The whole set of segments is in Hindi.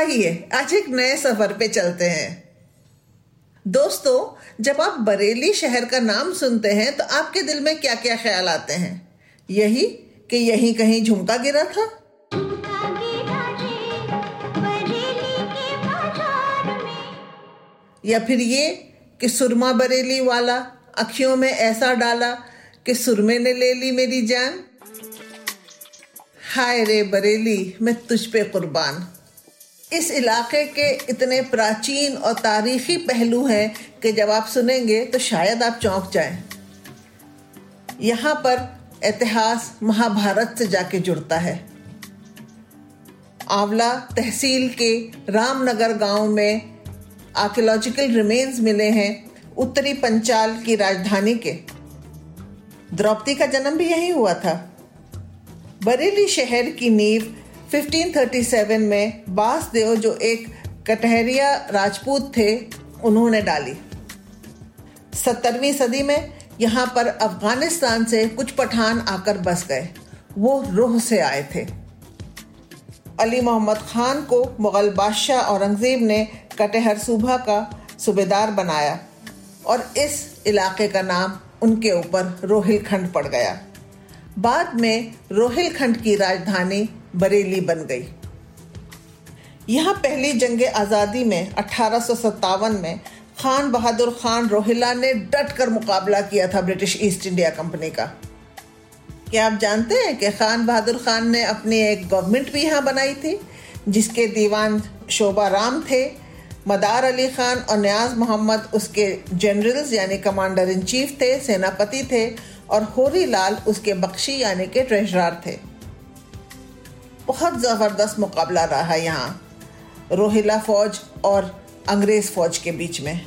आइए, आज एक नए सफ़र पे चलते हैं। दोस्तों, जब आप बरेली शहर का नाम सुनते हैं तो आपके दिल में क्या क्या ख्याल आते हैं? यही कि यहीं कहीं झुमका गिरा था? या फिर ये कि सुरमा बरेली वाला अखियों में ऐसा डाला कि सुरमे ने ले ली मेरी जान? हाय रे बरेली, मैं तुझ पे कुर्बान। इस इलाके के इतने प्राचीन और तारीखी पहलू हैं कि जब आप सुनेंगे तो शायद आप चौंक जाएँ। यहाँ पर इतिहास महाभारत से जाके जुड़ता है। आंवला तहसील के रामनगर गाँव में आर्कियोलॉजिकल रिमेन्स मिले हैं उत्तरी पंचाल की राजधानी के। द्रौपदी का जन्म भी यहीं हुआ था। बरेली शहर की नींव 1537 में बासदेव जो एक कटहरिया राजपूत थे, उन्होंने डाली। सत्तरवीं सदी में यहाँ पर अफ़गानिस्तान से कुछ पठान आकर बस गए। वो रूह से आए थे। अली मोहम्मद खान को मुगल बादशाह औरंगज़ेब ने कटहर सूबा का सूबेदार बनाया और इस इलाके का नाम उनके ऊपर रोहिलखंड पड़ गया। बाद में रोहिलखंड की राजधानी बरेली बन गई। यहाँ पहली जंग आज़ादी में, अठारह सौ सतावन में, खान बहादुर खान रोहिला ने डट कर मुकाबला किया था ब्रिटिश ईस्ट इंडिया कंपनी का। क्या आप जानते हैं कि खान बहादुर खान ने अपनी एक गवर्नमेंट भी यहाँ बनाई थी, जिसके दीवान शोभा राम थे, मदार अली खान और न्याज मोहम्मद उसके जनरल्स यानी कमांडर इन चीफ थे, सेनापति थे, और होरी लाल उसके बख्शी यानी के ट्रेजरार थे। बहुत ज़बरदस्त मुकाबला रहा यहाँ। रोहिला फौज और अंग्रेज़ फौज के बीच में।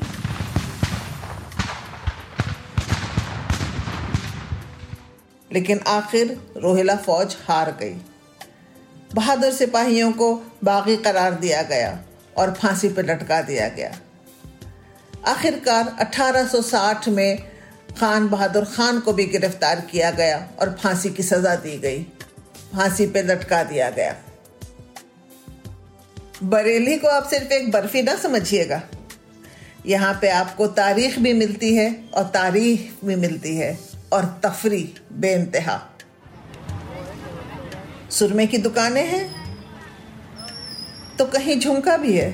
लेकिन आखिर रोहिला फौज हार गई। बहादुर सिपाहियों को बागी करार दिया गया और फांसी पर लटका दिया गया। आखिरकार 1860 में खान बहादुर खान को भी गिरफ़्तार किया गया और फांसी की सजा दी गई। फांसी पे लटका दिया गया। बरेली को आप सिर्फ़ एक बर्फ़ी ना समझिएगा। यहाँ पे आपको तारीख भी मिलती है और तारीख भी मिलती है और तफरी बेनतहा सुरमे की दुकानें हैं तो कहीं झुमका भी है।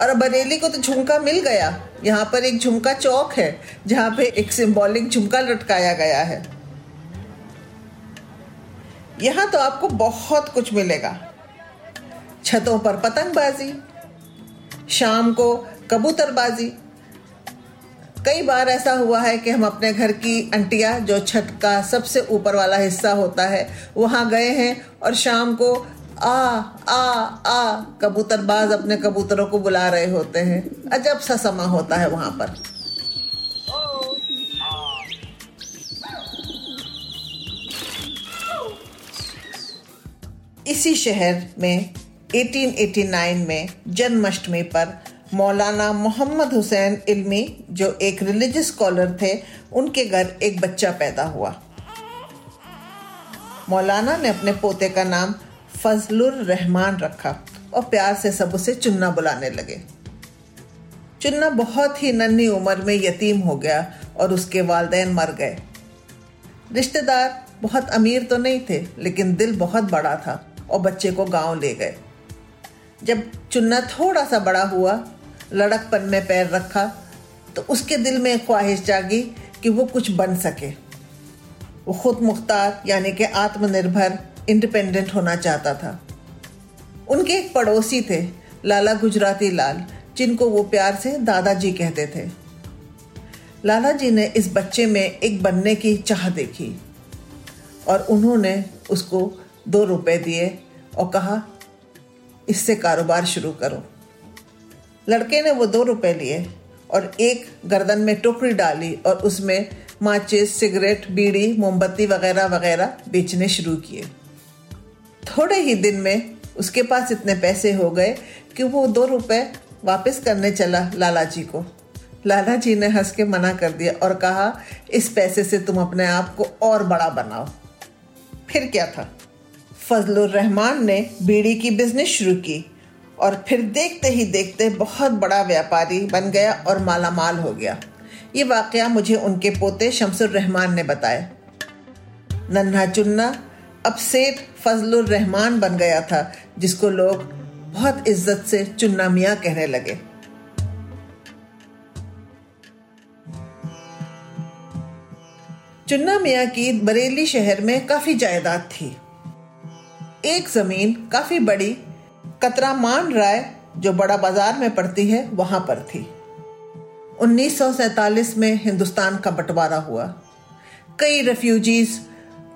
और बरेली को तो झुमका मिल गया। यहाँ पर एक झुमका चौक है, जहाँ पे एक सिंबॉलिक झुमका लटकाया गया है। यहाँ तो आपको बहुत कुछ मिलेगा। छतों पर पतंगबाजी, शाम को कबूतरबाजी। कई बार ऐसा हुआ है कि हम अपने घर की अंटिया, जो छत का सबसे ऊपर वाला हिस्सा होता है, वहाँ गए हैं और शाम को आ आ आ, कबूतरबाज अपने कबूतरों को बुला रहे होते हैं। अजब सा समा होता है वहाँ पर। इसी शहर में 1889 में जन्माष्टमी पर मौलाना मोहम्मद हुसैन इल्मी, जो एक रिलीजियस स्कॉलर थे, उनके घर एक बच्चा पैदा हुआ। मौलाना ने अपने पोते का नाम फजलुर रहमान रखा और प्यार से सब उसे चुन्ना बुलाने लगे। चुन्ना बहुत ही नन्ही उम्र में यतीम हो गया और उसके वालदेन मर गए। रिश्तेदार बहुत अमीर तो नहीं थे, लेकिन दिल बहुत बड़ा था। और बच्चे को गाँव ले गए। जब चुन्ना थोड़ा सा बड़ा हुआ, लड़कपन में पैर रखा तो उसके दिल में ख्वाहिश जागी कि वो कुछ बन सके। वो खुद मुख्तार, यानी कि आत्मनिर्भर, इंडिपेंडेंट होना चाहता था। उनके एक पड़ोसी थे, लाला गुजराती लाल, जिनको वो प्यार से दादाजी कहते थे। लाला जी ने इस बच्चे में एक बनने की चाह देखी, और उन्होंने उसको दो रुपए दिए और कहा, इससे कारोबार शुरू करो। लड़के ने वो दो रुपए लिए और एक गर्दन में टोकरी डाली और उसमें माचिस, सिगरेट, बीड़ी, मोमबत्ती वगैरह वगैरह बेचने शुरू किए। थोड़े ही दिन में उसके पास इतने पैसे हो गए कि वो दो रुपए वापस करने चला लाला जी को। लाला जी ने हंस के मना कर दिया और कहा, इस पैसे से तुम अपने आप को और बड़ा बनाओ। फिर क्या था? फजलुर रहमान ने बीड़ी की बिज़नेस शुरू की और फिर देखते ही देखते बहुत बड़ा व्यापारी बन गया और मालामाल हो गया। ये वाकया मुझे उनके पोते शमसुर रहमान ने बताया। नन्हा चुन्ना अब सेठ फजलुर रहमान बन गया था, जिसको लोग बहुत इज़्ज़त से चुन्ना मियाँ कहने लगे। चुन्ना मियाँ की बरेली शहर में काफ़ी जायदाद थी। एक ज़मीन काफ़ी बड़ी कतरामान राय जो बड़ा बाज़ार में पड़ती है, वहाँ पर थी। 1947 में हिंदुस्तान का बंटवारा हुआ। कई रेफ्यूजीज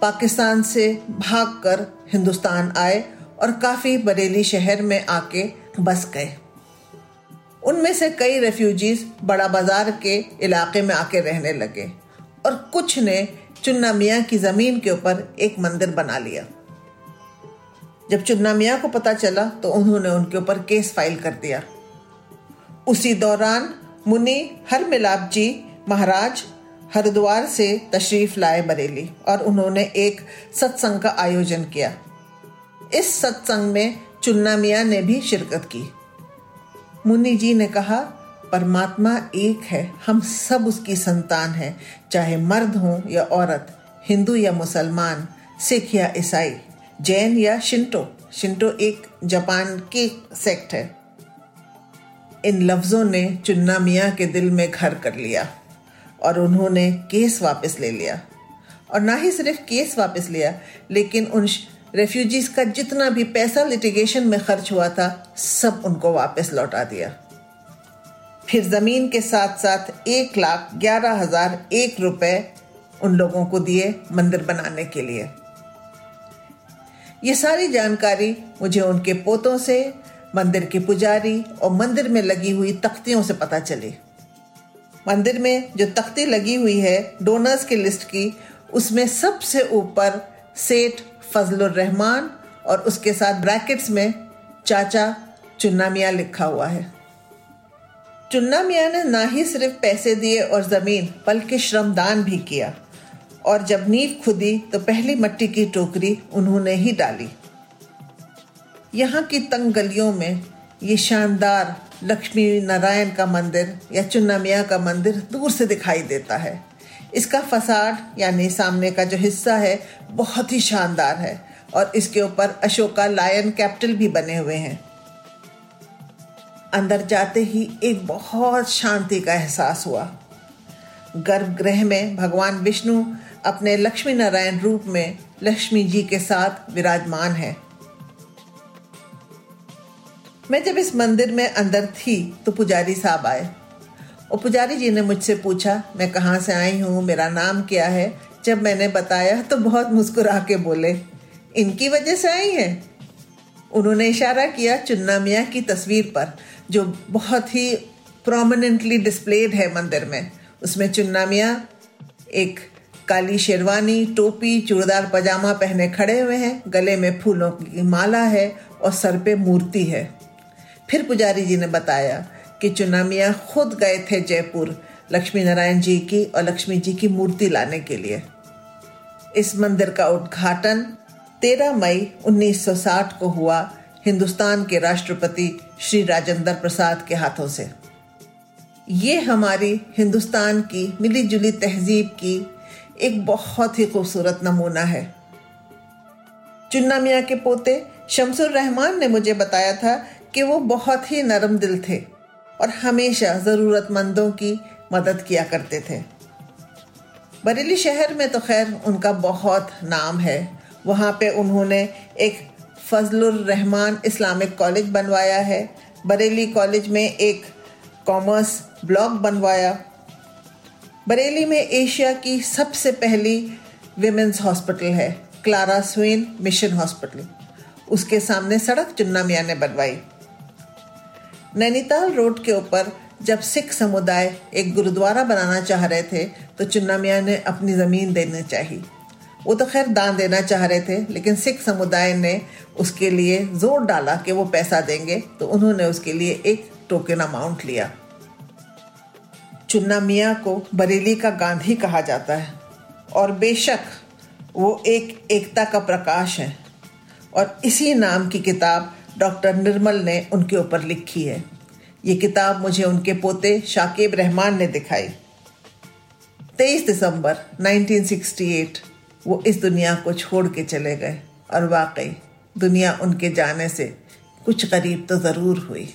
पाकिस्तान से भागकर हिंदुस्तान आए और काफ़ी बरेली शहर में आके बस गए। उनमें से कई रेफ्यूजीज बड़ा बाज़ार के इलाके में आके रहने लगे और कुछ ने चुन्ना मियाँ की ज़मीन के ऊपर एक मंदिर बना लिया। जब चुन्ना मियाँ को पता चला तो उन्होंने उनके ऊपर केस फ़ाइल कर दिया। उसी दौरान मुनि हर मिलाप जी महाराज हरिद्वार से तशरीफ़ लाए बरेली और उन्होंने एक सत्संग का आयोजन किया। इस सत्संग में चुन्ना मियाँ ने भी शिरकत की। मुनि जी ने कहा, परमात्मा एक है, हम सब उसकी संतान हैं, चाहे मर्द हो या औरत, हिंदू या मुसलमान, सिख या ईसाई। जैन या शिंटो। शिंटो एक जापान की सेक्ट है। इन लफ्जों ने चुन्ना मियाँ के दिल में घर कर लिया और उन्होंने केस वापस ले लिया। और ना ही सिर्फ़ केस वापस लिया, लेकिन उन रेफ्यूजीज का जितना भी पैसा लिटिगेशन में खर्च हुआ था, सब उनको वापस लौटा दिया। फिर ज़मीन के साथ साथ एक लाख ग्यारह हज़ार एक रुपए उन लोगों को दिए मंदिर बनाने के लिए। ये सारी जानकारी मुझे उनके पोतों से, मंदिर के पुजारी और मंदिर में लगी हुई तख्तियों से पता चली। मंदिर में जो तख्ती लगी हुई है डोनर्स की लिस्ट की, उसमें सबसे ऊपर सेठ फजलुर रहमान और उसके साथ ब्रैकेट्स में चाचा चुन्ना मियाँ लिखा हुआ है। चुन्ना मियाँ ने ना ही सिर्फ़ पैसे दिए और ज़मीन, बल्कि श्रमदान भी किया। और जब नींव खुदी तो पहली मट्टी की टोकरी उन्होंने ही डाली। यहाँ की तंग गलियों में ये शानदार लक्ष्मी नारायण का मंदिर या चुन्ना मियाँ का मंदिर दूर से दिखाई देता है। इसका फसाड यानी सामने का जो हिस्सा है, बहुत ही शानदार है और इसके ऊपर अशोका लायन कैपिटल भी बने हुए हैं। अंदर जाते ही एक बहुत शांति का एहसास हुआ। गर्भगृह में भगवान विष्णु अपने लक्ष्मी नारायण रूप में लक्ष्मी जी के साथ विराजमान है। मैं जब इस मंदिर में अंदर थी तो पुजारी साहब आए। और पुजारी जी ने मुझसे पूछा, मैं कहाँ से आई हूँ? मेरा नाम क्या है? जब मैंने बताया तो बहुत मुस्कुरा के बोले, इनकी वजह से आई है? उन्होंने इशारा किया, चुन्ना मियाँ की तस्वीर पर, जो बहुत ही प्रोमिनेंटली डिस्प्लेड है मंदिर में। उसमें चुन्ना मियाँ एक काली शेरवानी, टोपी, चूड़दार पजामा पहने खड़े हुए हैं। गले में फूलों की माला है और सर पे मूर्ति है। फिर पुजारी जी ने बताया कि चुनामिया खुद गए थे जयपुर लक्ष्मी नारायण जी की और लक्ष्मी जी की मूर्ति लाने के लिए। इस मंदिर का उद्घाटन 13 मई 1960 को हुआ हिंदुस्तान के राष्ट्रपति श्री राजेंद्र प्रसाद के हाथों से। ये हमारी हिंदुस्तान की मिली जुली तहजीब की एक बहुत ही खूबसूरत नमूना है। चुन्ना मियाँ के पोते शमसुर रहमान ने मुझे बताया था कि वो बहुत ही नरम दिल थे और हमेशा ज़रूरतमंदों की मदद किया करते थे। बरेली शहर में तो खैर उनका बहुत नाम है। वहाँ पे उन्होंने एक फजलुर रहमान इस्लामिक कॉलेज बनवाया है। बरेली कॉलेज में एक कॉमर्स ब्लॉक बनवाया बरेली में एशिया की सबसे पहली विमेंस हॉस्पिटल है क्लारा स्वेन मिशन हॉस्पिटल उसके सामने सड़क चुन्ना मियाँ ने बनवाई। नैनीताल रोड के ऊपर जब सिख समुदाय एक गुरुद्वारा बनाना चाह रहे थे तो चुन्ना मियाँ ने अपनी ज़मीन देनी चाहिए। वो तो खैर दान देना चाह रहे थे, लेकिन सिख समुदाय ने उसके लिए ज़ोर डाला कि वो पैसा देंगे तो उन्होंने उसके लिए एक टोकन अमाउंट लिया। चुन्ना मियाँ को बरेली का गांधी कहा जाता है। और बेशक वो एक एकता का प्रकाश है। और इसी नाम की किताब डॉक्टर निर्मल ने उनके ऊपर लिखी है। ये किताब मुझे उनके पोते शाकिब रहमान ने दिखाई। 23 दिसंबर 1968 वो इस दुनिया को छोड़ के चले गए। और वाकई दुनिया उनके जाने से कुछ करीब तो ज़रूर हुई।